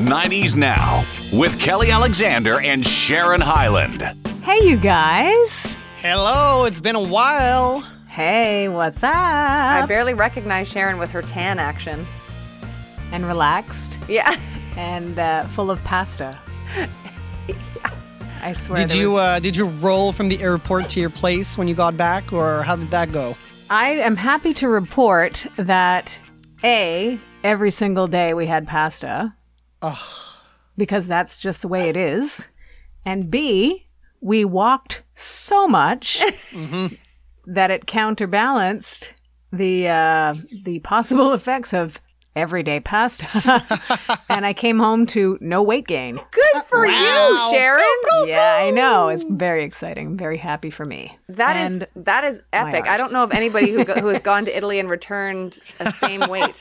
90s Now with Kelly Alexander and Sharon Hyland. Hey, you guys. Hello, it's been a while. Hey, what's up? I barely recognize Sharon with her tan action. and relaxed Yeah. and uh, full of pasta. I swear. Did you was- uh, did you roll from the airport to your place when you got back, or how did that go? I am happy to report that a every single day we had pasta. Because that's just the way it is. And B, we walked so much that it counterbalanced the uh, the possible effects of everyday pasta. and I came home to no weight gain. Good for you, Sharon. Yeah, I know. It's very exciting. I'm very happy for me. That is And that is epic. I don't know of anybody who go, who has gone to Italy and returned the same weight.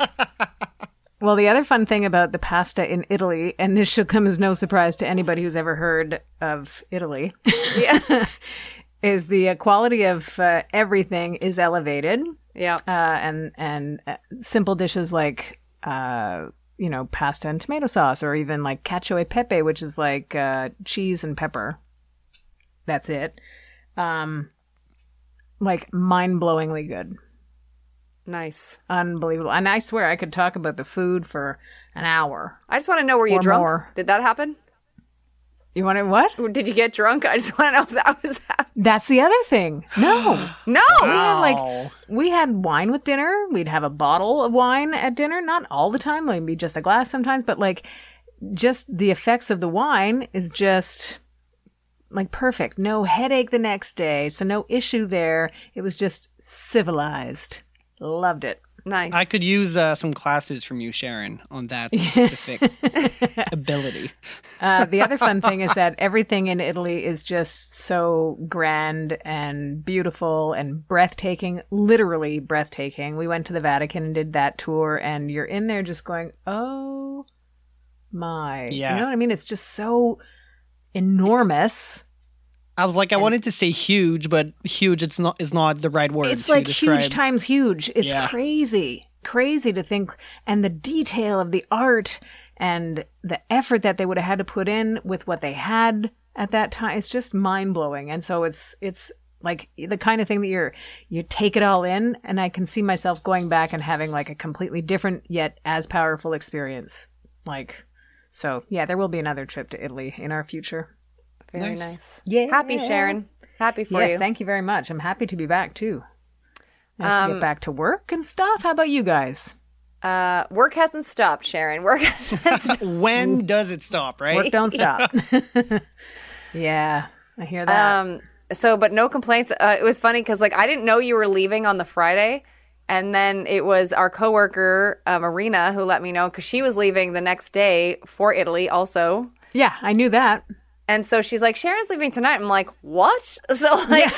Well, the other fun thing about the pasta in Italy, and this should come as no surprise to anybody who's ever heard of Italy, Yeah. is the uh, quality of uh, everything is elevated, Yeah. uh, and and uh, simple dishes like uh, you know pasta and tomato sauce, or even like cacio e pepe, which is like uh, cheese and pepper. That's it. Um, like mind blowingly good. Nice. Unbelievable. And I swear I could talk about the food for an hour. I just want to know were you Or drunk? more. Did that happen? You want to what? Did you get drunk? I just want to know if that was happening. That's the other thing. No. No. We had like Wow. we had wine with dinner. We'd have a bottle of wine at dinner, not all the time, maybe just a glass sometimes, but like just the effects of the wine is just like perfect. No headache the next day, so no issue there. It was just civilized. Loved it. Nice. I could use uh, some classes from you, Sharon, on that specific ability. Uh, the other fun thing is that everything in Italy is just so grand and beautiful and breathtaking, literally breathtaking. We went to the Vatican and did that tour, and you're in there just going, oh my. Yeah. You know what I mean? It's just so enormous. I was like, I wanted to say huge, but huge it's not is not the right word. it's like describe. huge times huge. It's Yeah. crazy. Crazy to think and the detail of the art and the effort that they would have had to put in with what they had at that time. It's just mind blowing. And so it's it's like the kind of thing that you're you take it all in and I can see myself going back and having like a completely different yet as powerful experience. Like so yeah, there will be another trip to Italy in our future. Very Nice. nice. Yeah. Happy Sharon. Happy for yes, you. thank you very much. I'm happy to be back too. Nice to Um, get back to work and stuff. How about you guys? uh, work hasn't stopped, Sharon. Work hasn't stopped. when does it stop, right? Work don't stop. yeah, I hear that. Um, so, but no complaints. Uh, it was funny because like I didn't know you were leaving on the Friday, and then it was our coworker uh, Marina who let me know because she was leaving the next day for Italy also. yeah, I knew that. And so she's like, Sharon's leaving tonight. I'm like, what? So like,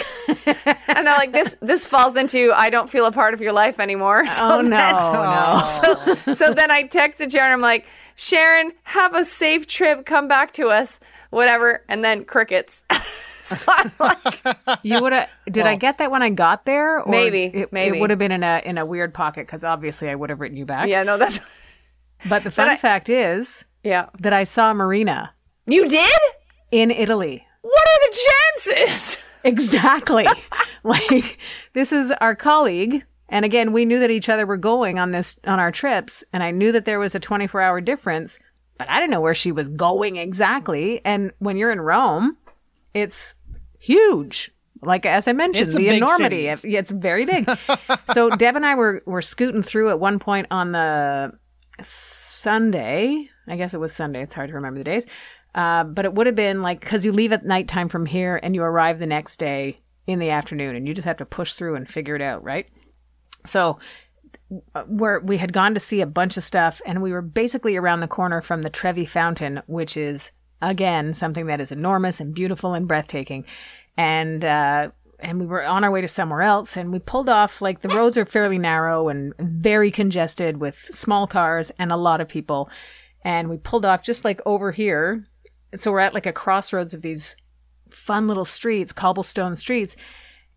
and they're like, this this falls into I don't feel a part of your life anymore. So Oh no, then- no. so so then I texted Sharon. I'm like, Sharon, have a safe trip. Come back to us, whatever. And then crickets. so I'm like, You would have. Did I get that when I got there? Or Maybe, it, maybe. it would have been in a in a weird pocket because obviously I would have written you back. yeah, no, that's But the fun I- fact is yeah. that I saw Marina You did? In Italy. What are the chances? Exactly. like this is our colleague. And again, we knew that each other were going on this on our trips, and I knew that there was a 24-hour difference, but I didn't know where she was going exactly. And when you're in Rome, it's huge. Like as I mentioned, It's the enormity. Of, it's very big. so Deb and I were were scooting through at one point on the Sunday. I guess it was Sunday. It's hard to remember the days. Uh, but it would have been like because you leave at nighttime from here and you arrive the next day in the afternoon, and you just have to push through and figure it out, right? So uh, where we had gone to see a bunch of stuff, and we were basically around the corner from the Trevi Fountain, which is again something that is enormous and beautiful and breathtaking, and. Uh, and we were on our way to somewhere else and we pulled off like the roads are fairly narrow and very congested with small cars and a lot of people and we pulled off just like over here so we're at like a crossroads of these fun little streets cobblestone streets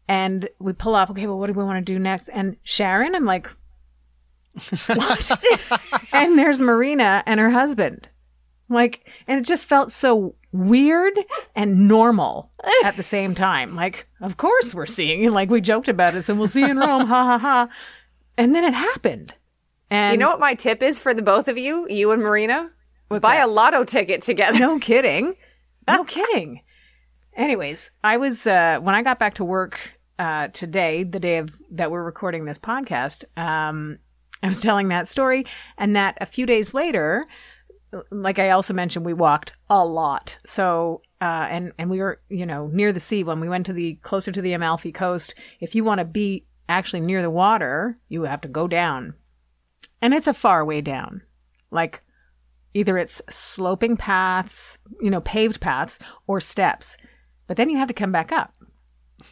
and we pull off okay well what do we want to do next and sharon i'm like what and there's marina and her husband Like, and it just felt so weird and normal at the same time. Like, of course we're seeing, like we joked about it, so we'll see you in Rome, ha ha ha. And then it happened. And You know what my tip is for the both of you, you and Marina? Buy that? a lotto ticket together. no kidding. No kidding. Anyways, I was uh when I got back to work uh today, the day of that we're recording this podcast, um I was telling that story and that a few days later, like I also mentioned, we walked a lot. So uh and and we were, you know, near the sea when we went to the closer to the Amalfi coast. If you want to be actually near the water, you have to go down. And it's a far way down. Like either it's sloping paths, you know, paved paths or steps. But then you have to come back up.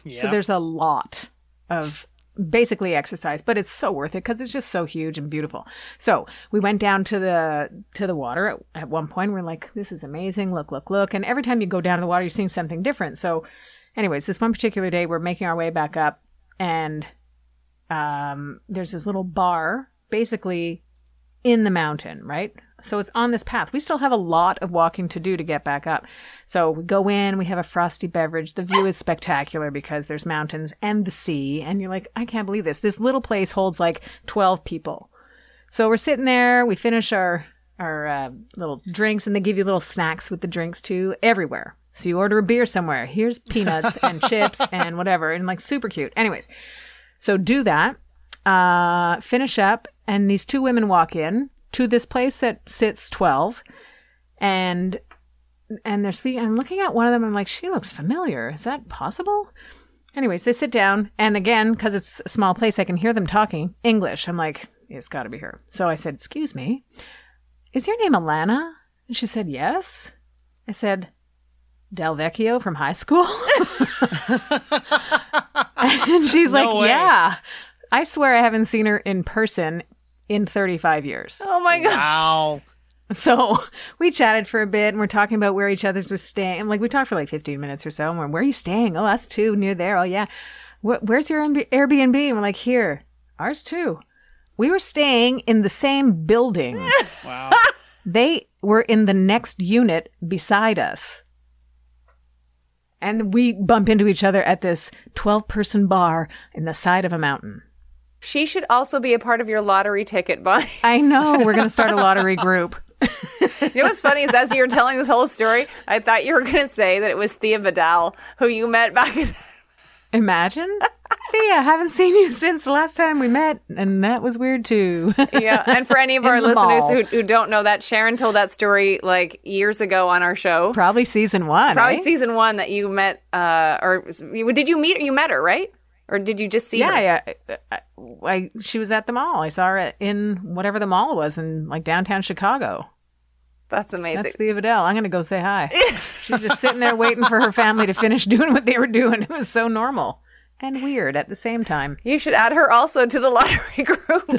Yeah. So there's a lot of basically exercise, but it's so worth it because it's just so huge and beautiful. So we went down to the to the water at, at one point. We're like, this is amazing. Look, look, look. And every time you go down to the water, you're seeing something different. So, anyways, this one particular day, we're making our way back up, and um, there's this little bar, basically in the mountain, right? So it's on this path. We still have a lot of walking to do to get back up. So we go in, we have a frosty beverage. The view is spectacular because there's mountains and the sea. And you're like, I can't believe this. This little place holds like 12 people. So we're sitting there, we finish our, our uh, little drinks, and they give you little snacks with the drinks too everywhere. So you order a beer somewhere. Here's peanuts and chips and whatever, and like super cute. Anyways, so do that, uh, finish up, and these two women walk in to this place that sits 12 and and they're speaking i'm looking at one of them i'm like she looks familiar. Is that possible? Anyways they sit down and again because it's a small place i can hear them talking english. I'm like it's got to be her. So i said excuse me is your name alana? And she said yes. I said del vecchio from high school? And she's No like way. yeah. I swear i haven't seen her in person in 35 years Oh my god. Wow. so we chatted for a bit and we're talking about where each other's was staying. And like we talked for like 15 minutes or so. And we're, where are you staying? Oh, us too, near there. Oh, yeah. Wh- where's your Airbnb? Airbnb? And we're like, here. Ours too. We were staying in the same building. Wow. they were in the next unit beside us. And we bump into each other at this 12 person bar in the side of a mountain. She should also be a part of your lottery ticket buy. I know we're going to start a lottery group. you know what's funny is as you were telling this whole story, I thought you were going to say that it was Thea Vidale who you met back. in- Imagine. yeah, haven't seen you since the last time we met, and that was weird too. yeah, and for any of our listeners who, who don't know that, Sharon told that story like years ago on our show. Probably season one. Probably eh? season one that you met, uh, or did you meet? You met her, right? Or did you just see her? Yeah, yeah. I, I, she was at the mall. I saw her in whatever the mall was in like downtown Chicago. That's amazing. That's Thea Vidale. I'm gonna go say hi. She's just sitting there waiting for her family to finish doing what they were doing. It was so normal and weird at the same time. you should add her also to the lottery group.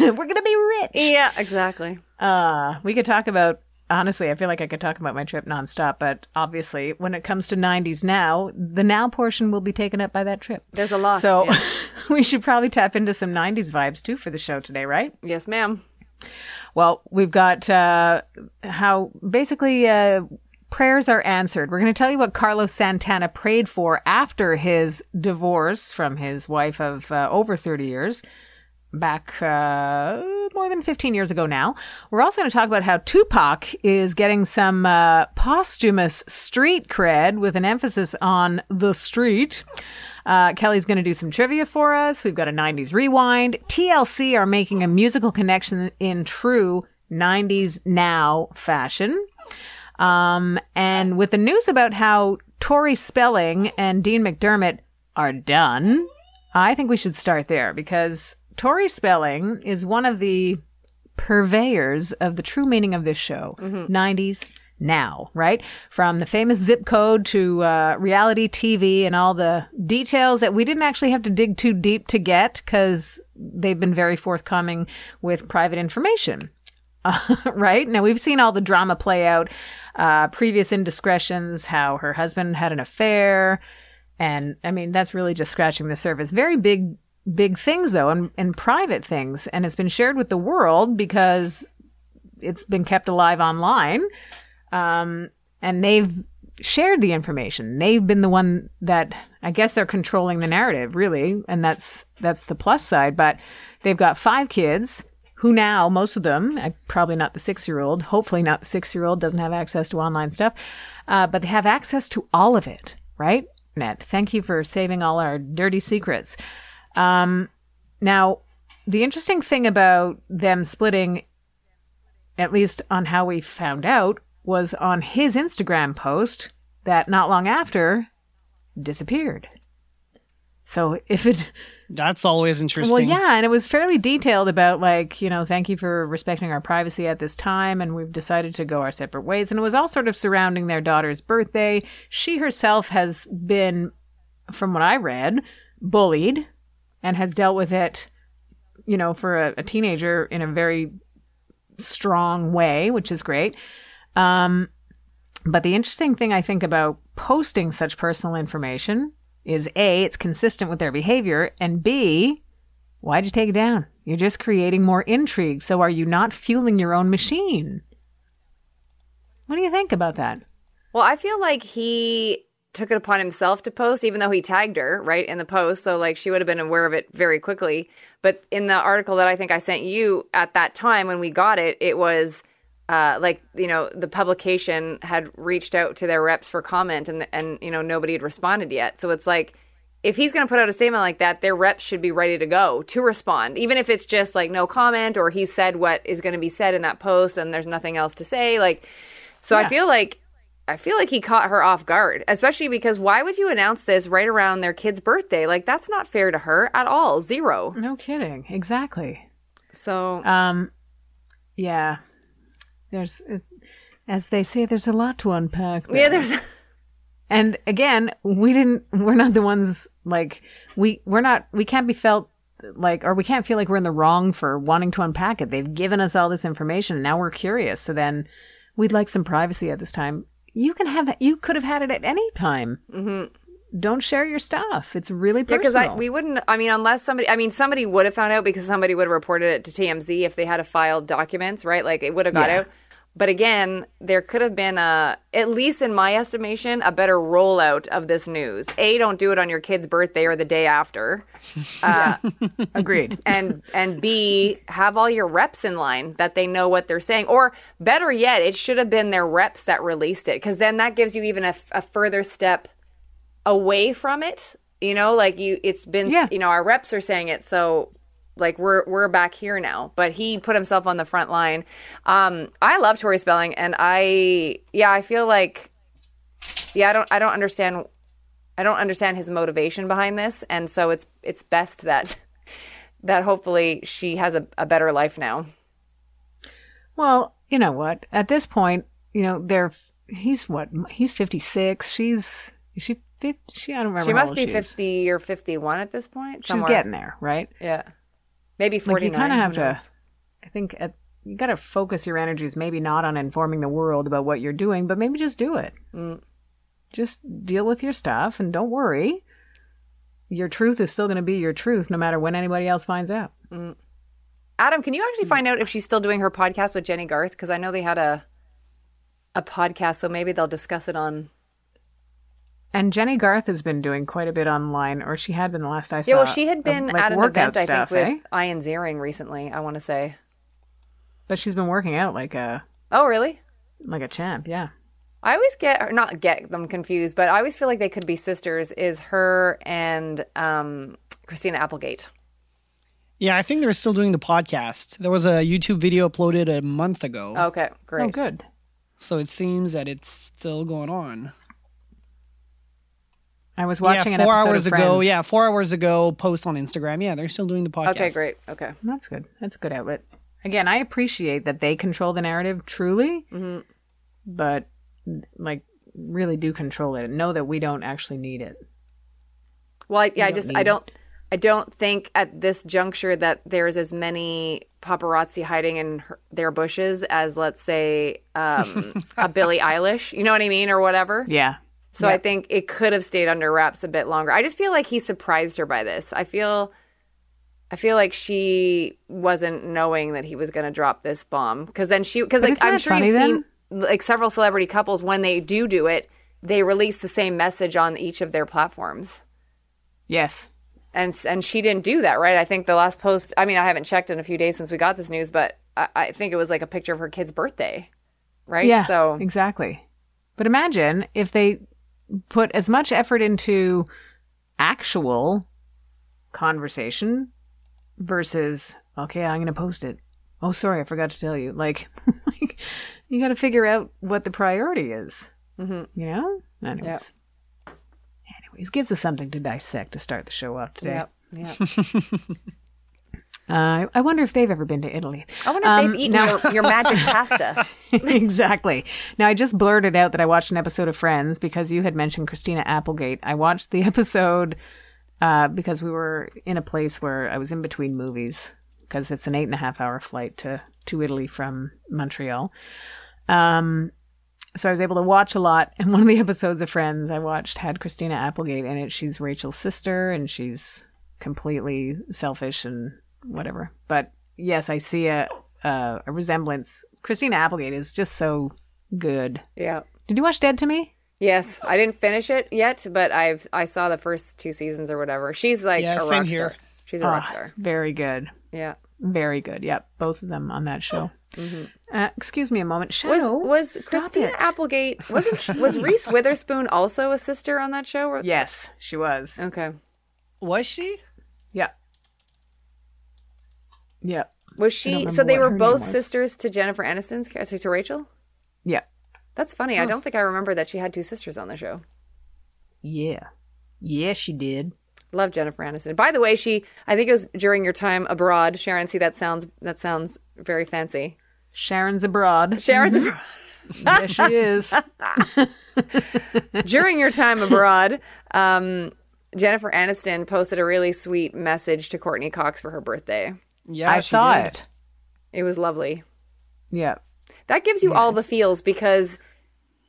we're gonna be rich. yeah, exactly. Uh, we could talk about honestly, I feel like I could talk about my trip nonstop, but obviously when it comes to 90s now, the now portion will be taken up by that trip. There's a lot. So Yeah. we should probably tap into some 90s vibes too for the show today, right? yes, ma'am. Well, we've got uh, how basically uh, prayers are answered. We're going to tell you what Carlos Santana prayed for after his divorce from his wife of uh, over 30 years back uh, more than 15 years ago now. We're also going to talk about how Tupac is getting some uh, posthumous street cred with an emphasis on the street. Uh, Kelly's going to do some trivia for us. We've got a 90s rewind. TLC are making a musical connection in true 90s now fashion. Um, and with the news about how Tori Spelling and Dean McDermott are done, I think we should start there because Tori Spelling is one of the purveyors of the true meaning of this show 90s now, right? From the famous zip code to uh, reality TV and all the details that we didn't actually have to dig too deep to get because they've been very forthcoming with private information. right? Now we've seen all the drama play out, uh, previous indiscretions, how her husband had an affair. And I mean, that's really just scratching the surface. Very big, big things though, and, and private things. And it's been shared with the world because it's been kept alive online. Um, and they've shared the information. They've been the one that I guess they're controlling the narrative, really, and that's that's the plus side. But they've got five kids who now most of them, uh, probably not the six year old, hopefully not the six year old, doesn't have access to online stuff, uh, but they have access to all of it, right? Net. Thank you for saving all our dirty secrets. Um, now, the interesting thing about them splitting, at least on how we found out, was on his Instagram post that not long after disappeared. So if it That's always interesting. well, yeah, and it was fairly detailed about like, you know, thank you for respecting our privacy at this time and we've decided to go our separate ways and it was all sort of surrounding their daughter's birthday. She herself has been from what I read, bullied and has dealt with it, you know, for a, a teenager in a very strong way, which is great. Um, but the interesting thing I think about posting such personal information is A, it's consistent with their behavior, and B, why'd you take it down? You're just creating more intrigue. So are you not fueling your own machine? What do you think about that? Well, I feel like he took it upon himself to post, even though he tagged her right in the post. So like she would have been aware of it very quickly. But in the article that I think I sent you at that time when we got it, it was uh, like you know the publication had reached out to their reps for comment, and and you know nobody had responded yet. So it's like. If he's going to put out a statement like that, their reps should be ready to go to respond, even if it's just like no comment or he said what is going to be said in that post and there's nothing else to say. Like, so I feel like I feel like he caught her off guard, especially because why would you announce this right around their kid's birthday? Like that's not fair to her at all. Zero. No kidding. Exactly. So Um, yeah. There's, as they say, there's a lot to unpack. yeah, there's And again, we didn't. We're not the ones like we. We're not. We can't be felt like, or we can't feel like we're in the wrong for wanting to unpack it. They've given us all this information, and now we're curious. So then, we'd like some privacy at this time. You can have. You could have had it at any time. Mm-hmm. Don't share your stuff. It's really yeah, personal. because I we wouldn't. I mean, unless somebody. I mean, somebody would have found out because somebody would have reported it to TMZ if they had a filed documents, right? Like it would have got Yeah. out. But again, there could have been a, at least in my estimation, a better rollout of this news. A, don't do it on your kid's birthday or the day after. Uh, agreed. and and B have all your reps in line that they know what they're saying or better yet it should have been their reps that released it because then that gives you even a, a further step away from it you know like you it's been Yeah. you know our reps are saying it so like we're we're back here now but he put himself on the front line um i love tori spelling and i yeah i feel like yeah i don't i don't understand i don't understand his motivation behind this and so it's it's best that that hopefully she has a, a better life now. Well, you know what? At this point, you know, they're he's what? He's 56. She's is she 50? She I don't remember. She must be she is. 50 or 51 at this point. She's getting there, right? Yeah. Maybe Like 49. you kind of have to. I think at, you got to focus your energies maybe not on informing the world about what you're doing, but maybe just do it. Mm. Just deal with your stuff and don't worry. Your truth is still going to be your truth no matter when anybody else finds out. Adam, can you actually find out if she's still doing her podcast with Jennie Garth? Because I know they had a a podcast, so maybe they'll discuss it on. And Jennie Garth has been doing quite a bit online, or she had been the last I saw. Yeah, well, she had of, been like, at an workout event, I stuff, think, eh? with Ian Ziering recently. I want to say. But she's been working out like a Oh, really? like a champ, yeah. I always get or not get them confused, but I always feel like they could be sisters. Is her and um, Christina Applegate? Yeah, I think they're still doing the podcast. There was a YouTube video uploaded a month ago. Okay, great. Oh, good. So it seems that it's still going on. I was watching yeah, an four episode hours of ago. Friends. Yeah, four hours ago, post on Instagram. Yeah, they're still doing the podcast. Okay, great. Okay. That's good. That's a good outlet. Again, I appreciate that they control the narrative truly, Mm-hmm. but like really do control it and know that we don't actually need it. Well, I, yeah, I just I don't I don't think at this juncture that there's as many paparazzi hiding in her, their bushes as let's say um, a Billie Eilish. You know what I mean, or whatever. Yeah. So I think it could have stayed under wraps a bit longer. I just feel like he surprised her by this. I feel I feel like she wasn't knowing that he was going to drop this bomb because then she because like I'm sure you've then? seen like several celebrity couples when they do do it, they release the same message on each of their platforms. Yes. And and she didn't do that, right? I think the last post. I mean, I haven't checked in a few days since we got this news, but I, I think it was like a picture of her kid's birthday, right? Yeah. So exactly. But imagine if they put as much effort into actual conversation versus okay, I'm going to post it. Oh, sorry, I forgot to tell you. Like, like you got to figure out what the priority is. Mm-hmm. You know. Anyways. Anyways, gives us something to dissect to start the show off today. Yep. Yep. Uh, I wonder if they've ever been to Italy. I wonder if Um, they've eaten now- your, your magic pasta. exactly. Now, I just blurted out that I watched an episode of Friends because you had mentioned Christina Applegate. I watched the episode uh, because we were in a place where I was in between movies because it's an eight and a half hour flight to, to Italy from Montreal. Um, so I was able to watch a lot. And one of the episodes of Friends I watched had Christina Applegate in it. She's Rachel's sister and she's completely selfish and whatever. But yes, I see a, a, a resemblance. Christina Applegate is just so good. yeah. Did you watch Dead to Me? Yes, I didn't finish it yet, but I've I saw the first two seasons or whatever. She's like Yeah, a same rock here. star. She's a rock Ah, star. Very good. Yeah. Very good. Yep. Both of them on that show. Uh, excuse me a moment. Was Shadow. was stop Christina it. Applegate wasn't was Reese Witherspoon also a sister on that show? Or- Yes, she was. Okay. Was she? Yep. Was she? So they were both sisters to Jennifer Aniston's character to Rachel. Yeah. That's funny. I don't think I remember that she had two sisters on the show. Yeah. Yeah, she did. Love Jennifer Aniston. By the way, she I think it was during your time abroad. Sharon, see that sounds that sounds very fancy. Sharon's abroad. Sharon's abroad. yes, she is. during your time abroad, um, Jennifer Aniston posted a really sweet message to Courteney Cox for her birthday. Yeah, I she saw did. it. It was lovely. Yeah. That gives you all the feels because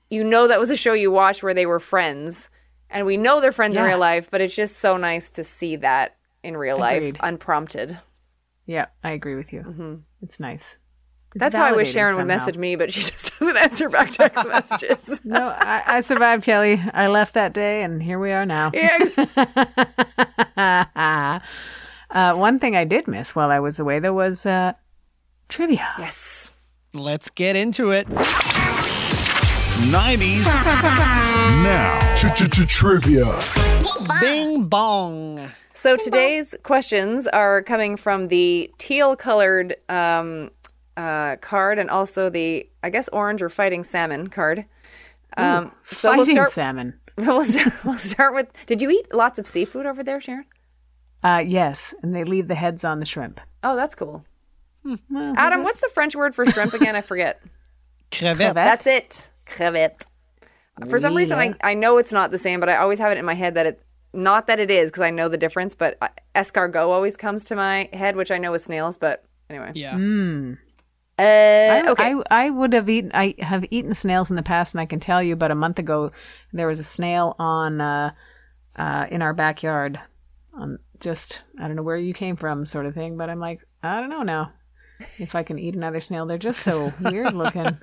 you know that was a show you watched where they were friends, and we know they're friends in real life. But it's just so nice to see that in real Agreed. life, unprompted. Yeah, I agree with you. Mm-hmm. It's nice. It's That's how I wish validating Sharon would message me, but she just doesn't answer back text messages. No, I, I survived, Kelly. I left that day, and here we are now. Yeah. uh, one thing I did miss while I was away, though, was uh, trivia. yes. Let's get into it. 90s now. Trivia. Bing bong. So today's questions are coming from the teal colored um, uh, card and also the, I guess, orange or fighting salmon card. Um, so we'll Fighting start. salmon. We'll, we'll start with. Did you eat lots of seafood over there, Sharon? Uh, yes, and they leave the heads on the shrimp. Oh, that's cool. Well, Adam, what's the French word for shrimp again? I forget. Crevette. Crevette? That's it. Crevette. For some reason, I, I know it's not the same, but I always have it in my head that it, not that it is, because I know the difference, but uh, escargot always comes to my head, which I know is snails, but anyway. Yeah. Uh, I, okay. I, I would have eaten. I have eaten snails in the past, and I can tell you. About a month ago, there was a snail on uh, uh, in our backyard. On just I don't know where you came from, sort of thing. But I'm like, I don't know now if I can eat another snail. They're just so weird looking.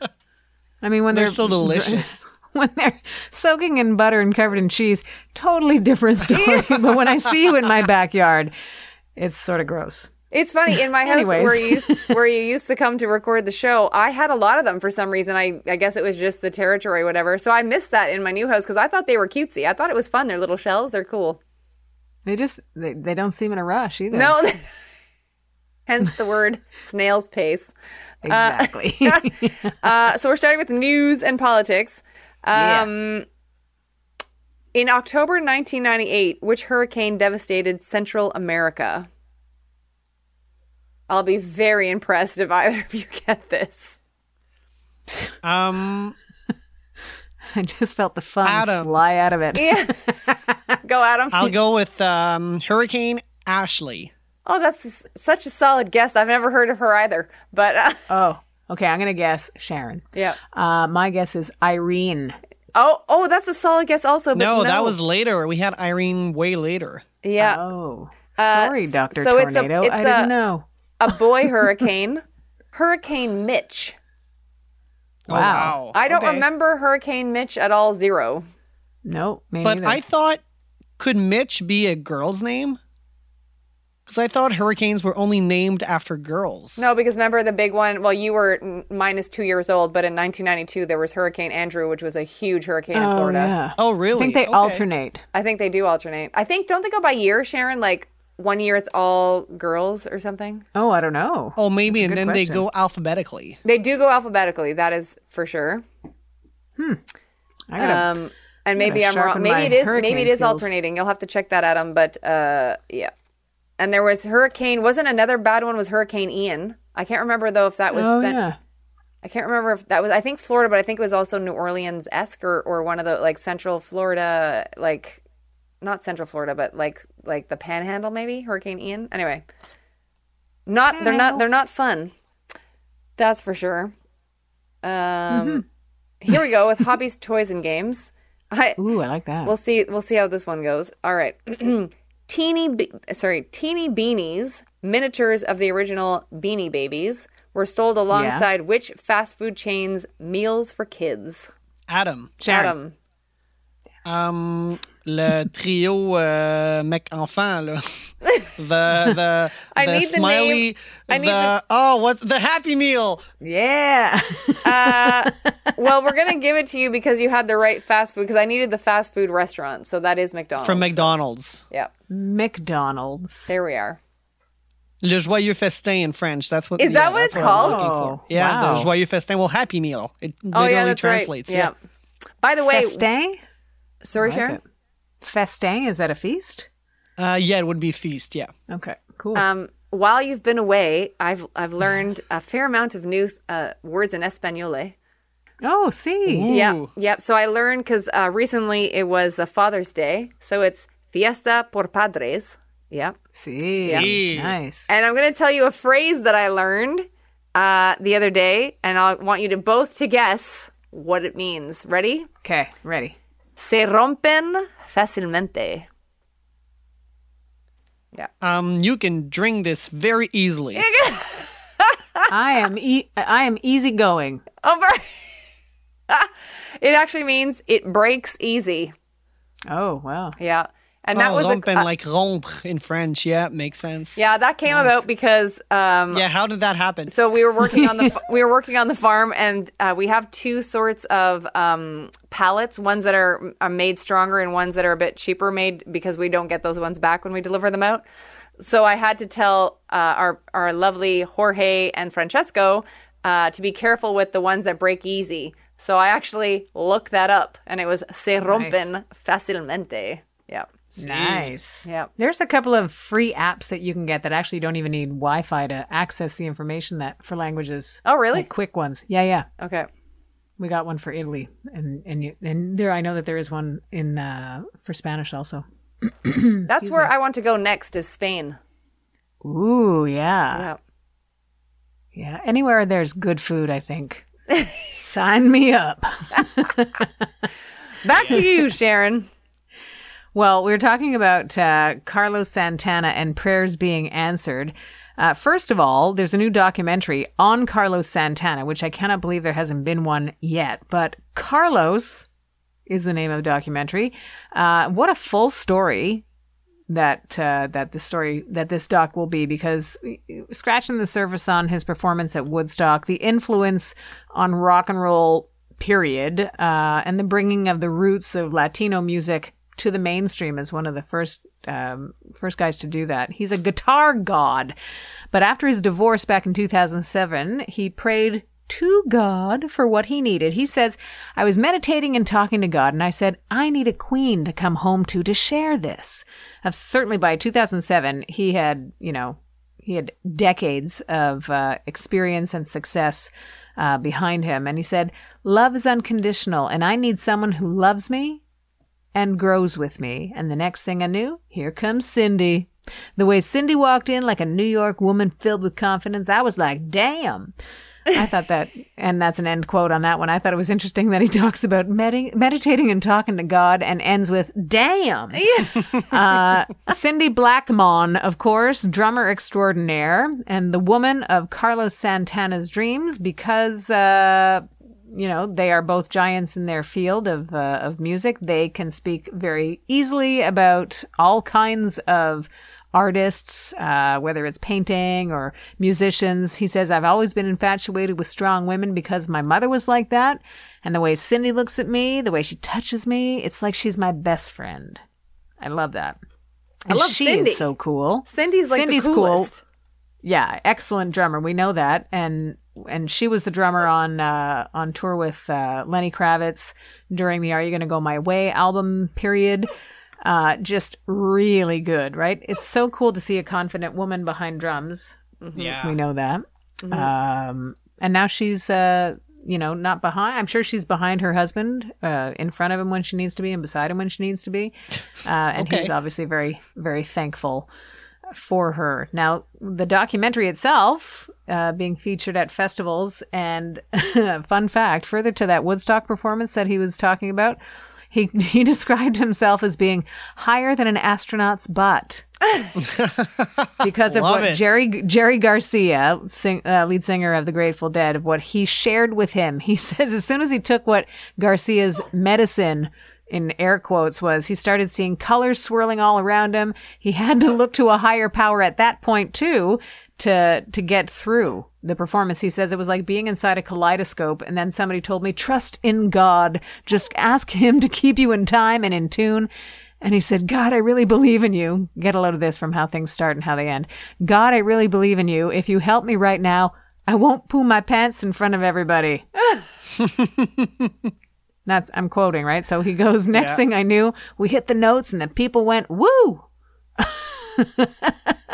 I mean, when They're they're, so delicious. when they're soaking in butter and covered in cheese, totally different story. but when I see you in my backyard, it's sort of gross. It's funny in my house Anyways. where you used, where you used to come to record the show. I had a lot of them for some reason. I I guess it was just the territory, whatever. So I missed that in my new house because I thought they were cutesy. I thought it was fun. They're little shells. They're cool. They just they, they don't seem in a rush either. No, hence the word snail's pace. exactly. Uh, so we're starting with news and politics. Um, In October 1998, which hurricane devastated Central America? I'll be very impressed if either of you get this. Um, I just felt the fun Adam. fly out of it. Yeah. Go, Adam. I'll go with um, Hurricane Ashley. Oh, that's such a solid guess. I've never heard of her either. But uh, Oh, okay. I'm gonna guess Sharon. yeah. Uh, my guess is Irene. Oh, oh, that's a solid guess also. But No, no, that was later. We had Irene way later. yeah. Oh, Sorry, Doctor so it's a- Tornado. it's I didn't a- know. A boy hurricane, Hurricane Mitch. Oh, Wow. wow. I don't Okay. remember Hurricane Mitch at all. Zero. Nope, But neither. I thought, could Mitch be a girl's name? Because I thought hurricanes were only named after girls. No, because remember the big one. Well, you were n- minus two years old, but in 1992 there was Hurricane Andrew, which was a huge hurricane in oh, Florida. yeah. Oh, really? I think they Okay. alternate. I think they do alternate. I think don't they go by year, Sharon? Like one year it's all girls or something. Oh, I don't know. Oh, maybe, and good then they go alphabetically. They do go alphabetically. That is for sure. I gotta. Um, and maybe I'm wrong. Maybe it is. Maybe it is skills. alternating. You'll have to check that, Adam. But uh, yeah. And there was Hurricane. Wasn't another bad one? Was Hurricane Ian? I can't remember though if that was. oh sent, yeah. I can't remember if that was. I think Florida, but I think it was also New Orleans esque or, or one of the like Central Florida, like not Central Florida, but like like the Panhandle maybe Hurricane Ian. Anyway, not they're not they're not fun. That's for sure. Um, here we go with hobbies, toys, and games. I Ooh, I like that. We'll see. We'll see how this one goes. All right. teeny, be- sorry, teeny beanies, miniatures of the original Beanie Babies, were sold alongside which fast food chains' meals for kids? Adam, Sharon. Adam. um, le trio uh, mec enfant, là. the the I the need the smiley, name. I need the, oh, what's the Happy Meal? Yeah. Uh, well, we're gonna give it to you because you had the right fast food. Because I needed the fast food restaurant, so that is McDonald's. From McDonald's. Yeah, McDonald's. there we are. Le Joyeux Festin in French. That's what. Is yeah, that what that's it's I was called? looking Oh, for. Yeah, wow. the Joyeux Festin. Well, Happy Meal. It Oh literally yeah, translates. right. Yeah. By the way, Festin. sorry, I like Sharon. it. Festin is that a feast? Yeah. Uh, yeah, it would be feast. Yeah. Okay, cool. Um, while you've been away, I've I've learned a fair amount of new uh, words in Espanol. oh, see. Yeah, Ooh. yep. So I learned because uh, recently it was a Father's Day, so it's Fiesta por Padres. Yep. See. See. Nice. And I'm gonna tell you a phrase that I learned uh, the other day, and I want you to both to guess what it means. Ready? Okay, ready. Se rompen fácilmente. Yeah. Um, you can drink this very easily. I am e- I am easygoing. Over. it actually means it breaks easy. Oh, wow. Yeah. And that oh, was a, rompen, uh, like rompre in French. Yeah, makes sense. yeah, that came about because um, Yeah. How did that happen? so we were working on the we were working on the farm and uh, we have two sorts of um, pallets ones that are, are made stronger and ones that are a bit cheaper made because we don't get those ones back when we deliver them out so i had to tell uh, our our lovely jorge and francesco uh, to be careful with the ones that break easy so i actually looked that up and it was se rompen fácilmente yeah Nice. yeah There's a couple of free apps that you can get that actually don't even need Wi-Fi to access the information that for languages. oh really Like quick ones. Yeah, yeah. okay We got one for Italy, and and you, and there I know that there is one in uh, for Spanish also. that's where i want to go next is spain Ooh, yeah, yeah yeah. Anywhere there's good food, I think. Sign me up. back to you sharon Well, we were talking about uh, Carlos Santana and prayers being answered. Uh, first of all, there's a new documentary on Carlos Santana, which I cannot believe there hasn't been one yet. But Carlos is the name of the documentary. Uh, what a full story that uh, that the story that this doc will be because scratching the surface on his performance at Woodstock, the influence on rock and roll period, uh, and the bringing of the roots of Latino music to the mainstream as one of the first um, first guys to do that. He's a guitar god, but after his divorce back in 2007, he prayed to God for what he needed. He says, I was meditating and talking to God, and I said, I need a queen to come home to to share this. Certainly by 2007, he had, you know, he had decades of uh, experience and success uh, behind him. And he said, Love is unconditional, and I need someone who loves me and grows with me. And the next thing I knew, here comes Cindy. The way Cindy walked in like a New York woman filled with confidence, I was like, damn. I thought that, and that's an end quote on that one. I thought it was interesting that he talks about medi- meditating and talking to God and ends with "damn." uh, Cindy Blackman, of course, drummer extraordinaire, and the woman of Carlos Santana's dreams, because. Uh, you know they are both giants in their field of uh, of music. They can speak very easily about all kinds of artists, uh, whether it's painting or musicians. He says, I've always been infatuated with strong women because my mother was like that. And the way Cindy looks at me, the way she touches me, it's like she's my best friend. I love that. And love she Cindy. is so cool. Cindy's like Cindy's the coolest. Yeah, excellent drummer. We know that. And and she was the drummer on uh, on tour with uh, Lenny Kravitz during the "Are You Gonna Go My Way" album period. Uh, just really good, right? It's so cool to see a confident woman behind drums. Yeah. We know that. Um, and now she's, uh, you know, not behind. I'm sure she's behind her husband, uh, in front of him when she needs to be, and beside him when she needs to be. Uh, and Okay. he's obviously very, very thankful for her. Now, the documentary itself, uh, being featured at festivals, and fun fact, further to that Woodstock performance that he was talking about, he he described himself as being higher than an astronaut's butt. because of Love what it. Jerry Jerry Garcia, sing, uh, lead singer of the Grateful Dead, of what he shared with him. He says as soon as he took what Garcia's medicine in air quotes was, he started seeing colors swirling all around him. He had to look to a higher power at that point too to to get through the performance. He says it was like being inside a kaleidoscope and then somebody told me trust in God. Just ask him to keep you in time and in tune. And he said, God, I really believe in you. Get a load of this from how things start and how they end. God, I really believe in you. If you help me right now, I won't poo my pants in front of everybody. That's I'm quoting, right? So he goes, next Yeah. thing I knew, we hit the notes and the people went, woo!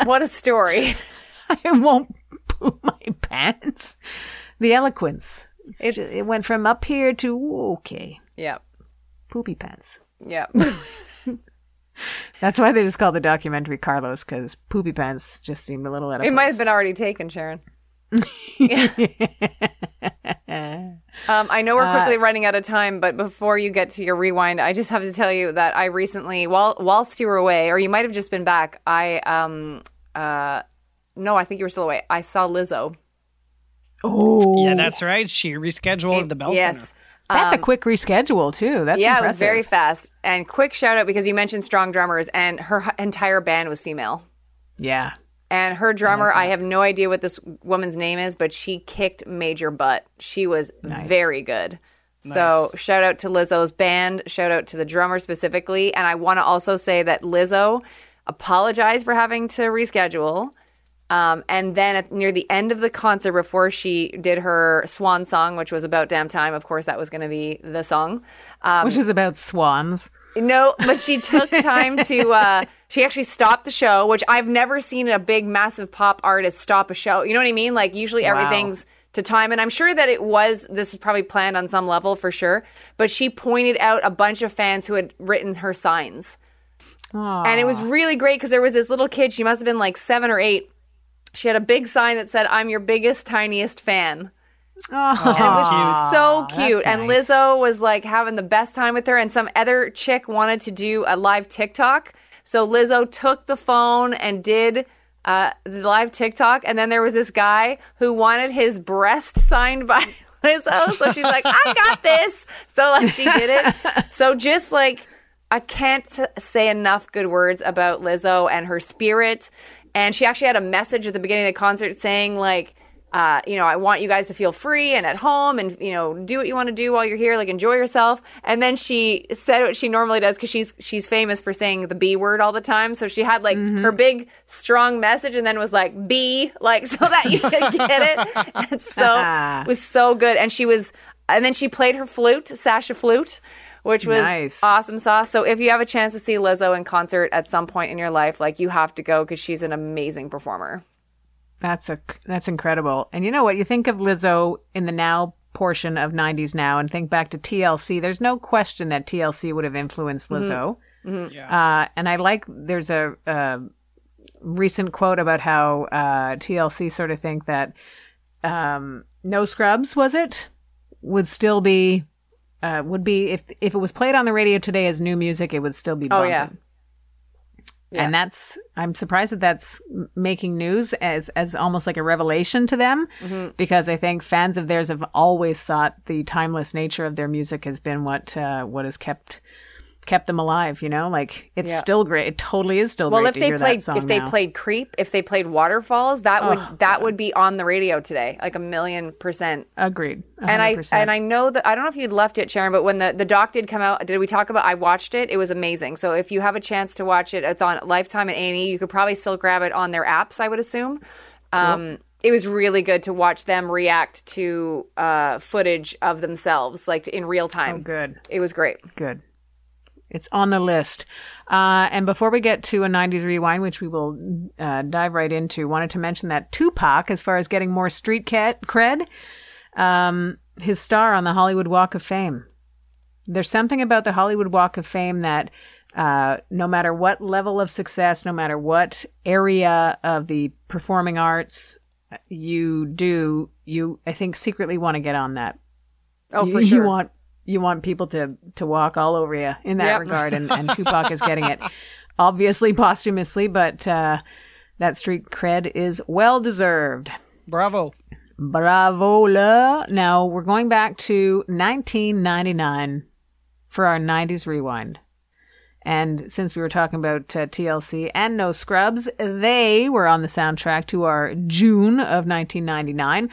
What a story. I won't poo my pants. The eloquence. It's It's- ju- it went from up here to okay, Yep. poopy pants. Yep. That's why they just called the documentary Carlos because poopy pants just seemed a little out of It might have been already taken, Sharon. um, I know we're quickly running out of time, but before you get to your rewind, I just have to tell you that I recently, while whilst you were away, or you might have just been back, I um uh no, I think you were still away. I saw Lizzo. Oh, Yeah, that's right. She rescheduled the Bell yes. Center. that's a quick reschedule too. That's yeah, it was very fast. And quick shout out because you mentioned strong drummers, and her h- entire band was female. yeah. And her drummer, I have no idea what this woman's name is, but she kicked major butt. She was very good. So shout out to Lizzo's band. Shout out to the drummer specifically. And I want to also say that Lizzo apologized for having to reschedule. Um, and then at, near the end of the concert, before she did her swan song, which was about damn time, of course, that was going to be the song. Um, Which is about swans. no, but she took time to. Uh, she actually stopped the show, which I've never seen a big, massive pop artist stop a show. You know what I mean? Like usually Wow. everything's to time, and I'm sure that it was. This is probably planned on some level for sure. But she pointed out a bunch of fans who had written her signs, and it was really great because there was this little kid. She must have been like seven or eight. She had a big sign that said, "I'm your biggest, tiniest fan." Oh, And it was so cute. that's And nice. Lizzo was like having the best time with her. And some other chick wanted to do a live TikTok. So Lizzo took the phone and did uh, the live TikTok. And then there was this guy who wanted his breast signed by Lizzo. So she's like, I got this. So like she did it. So just like, I can't say enough good words about Lizzo and her spirit. And she actually had a message at the beginning of the concert saying, like, uh, you know, I want you guys to feel free and at home and, you know, do what you want to do while you're here, like enjoy yourself. And then she said what she normally does because she's, she's famous for saying the B word all the time. So she had like her big, strong message and then was like, B, like, so that you could get it. And so it was so good. And she was, and then she played her flute, Sasha flute. Which was Nice. awesome sauce. So if you have a chance to see Lizzo in concert at some point in your life, like you have to go because she's an amazing performer. That's a that's incredible. And you know what? You think of Lizzo in the now portion of 90s now and think back to TLC. There's no question that TLC would have influenced Lizzo. Uh, and I like there's a, a recent quote about how uh, TLC sort of think that um, No Scrubs was it? Would still be uh, would be if if it was played on the radio today as new music, it would still be. Oh, yeah. Yeah. And that's I'm surprised that that's making news as as almost like a revelation to them Mm-hmm. because I think fans of theirs have always thought the timeless nature of their music has been what uh, what has kept kept them alive. You know, like it's Yeah. still great. It totally is still Well, great if they played if they now. played Creep, if they played Waterfalls, that would Oh, that would be on the radio today, like a million percent. agreed. And I 100%. and I know that I don't know if you'd left it, Sharon, but when the the doc did come out, did we talk about? I watched it. It was amazing. So if you have a chance to watch it, it's on Lifetime and A and E. You could probably still grab it on their apps. I would assume. Um, It was really good to watch them react to uh, footage of themselves, like in real time. Oh, good. It was great. Good. It's on the list. Uh, and before we get to a 90s rewind, which we will uh, dive right into, wanted to mention that Tupac, as far as getting more street cat cred, um, his star on the Hollywood Walk of Fame. There's something about the Hollywood Walk of Fame that uh, no matter what level of success, no matter what area of the performing arts you do, you, I think, secretly want to get on that Oh, you, for you sure. want you want people to to walk all over you in that Yep. regard, and, and Tupac is getting it, obviously posthumously, but uh, that street cred is well deserved. Bravo. Bravo, la. Now we're going back to 1999 for our 90s rewind. And since we were talking about uh, TLC and No Scrubs, they were on the soundtrack to our June of 1999.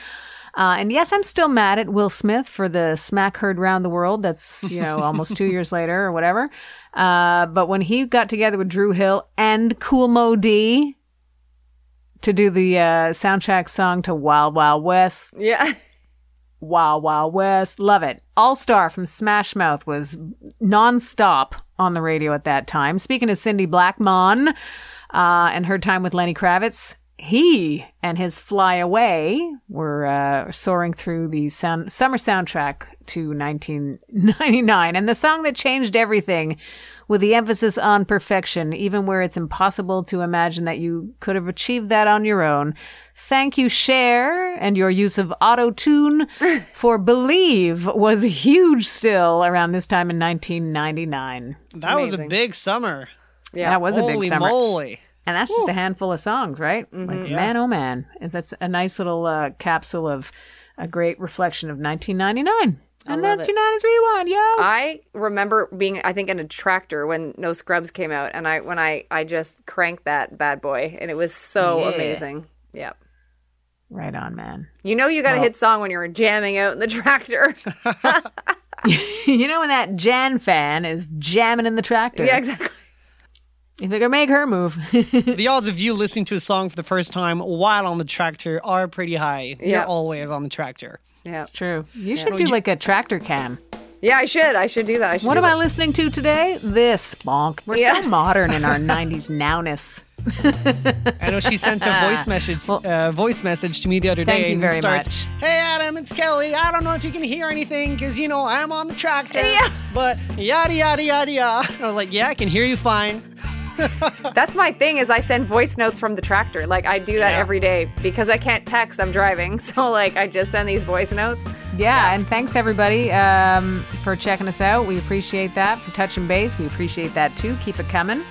Uh, and yes, I'm still mad at Will Smith for the smack heard round the world. That's, you know, almost two years later or whatever. Uh, but when he got together with Dru Hill and Kool Moe Dee to do the uh, soundtrack song to Wild Wild West, Yeah. Wild Wild West. Love it. All Star from Smash Mouth was nonstop on the radio at that time. Speaking of Cindy Blackman uh, and her time with Lenny Kravitz, he and his Fly Away were uh, soaring through the sound- summer soundtrack to 1999. And the song that changed everything with the emphasis on perfection, even where it's impossible to imagine that you could have achieved that on your own. Thank you, Cher, and your use of auto tune for Believe was huge still around this time in 1999. That was a big summer. Yeah. That was a big summer. moly. And that's just a handful of songs, right? Like, Yeah. man, oh man. And That's a nice little uh, capsule of a great reflection of 1999. And that's it. your 90s rewind, yo. I remember being, I think, in a tractor when No Scrubs came out, and I when I I just cranked that bad boy, and it was so Yeah. amazing. Yep. right on, man. you know you got a hit song when you're jamming out in the tractor. you know when that Jan fan is jamming in the tractor? yeah, exactly. You figure make her move. The odds of you listening to a song for the first time while on the tractor are pretty high. You're always on the tractor. Yeah, It's True. You should do like a tractor cam. yeah. I should. I should do that. I should. What do am I listening to today? This bonk. We're Yeah. so modern in our 90s nowness. I know she sent a voice message, uh, voice message to me the other Thank day, you and very starts, much. "Hey Adam, it's Kelly. I don't know if you can hear anything because you know I'm on the tractor, but yada yada yada yada." I was like, "Yeah, I can hear you fine." That's my thing. Is I send voice notes from the tractor. Like I do that Yeah. every day because I can't text. I'm driving, so like I just send these voice notes. Yeah, and thanks everybody um, for checking us out. We appreciate that. For touching base, we appreciate that too. Keep it coming.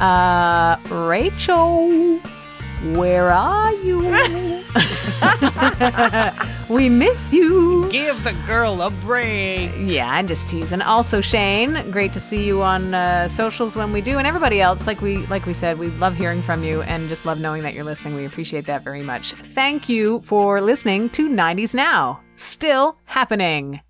Uh, Rachel, where are you? we miss you. Give the girl a break. Yeah, I'm just teasing. Also, Shane, great to see you on uh, socials when we do, and everybody else. Like we, like we said, we love hearing from you, and just love knowing that you're listening. We appreciate that very much. Thank you for listening to 90s Now. Still happening.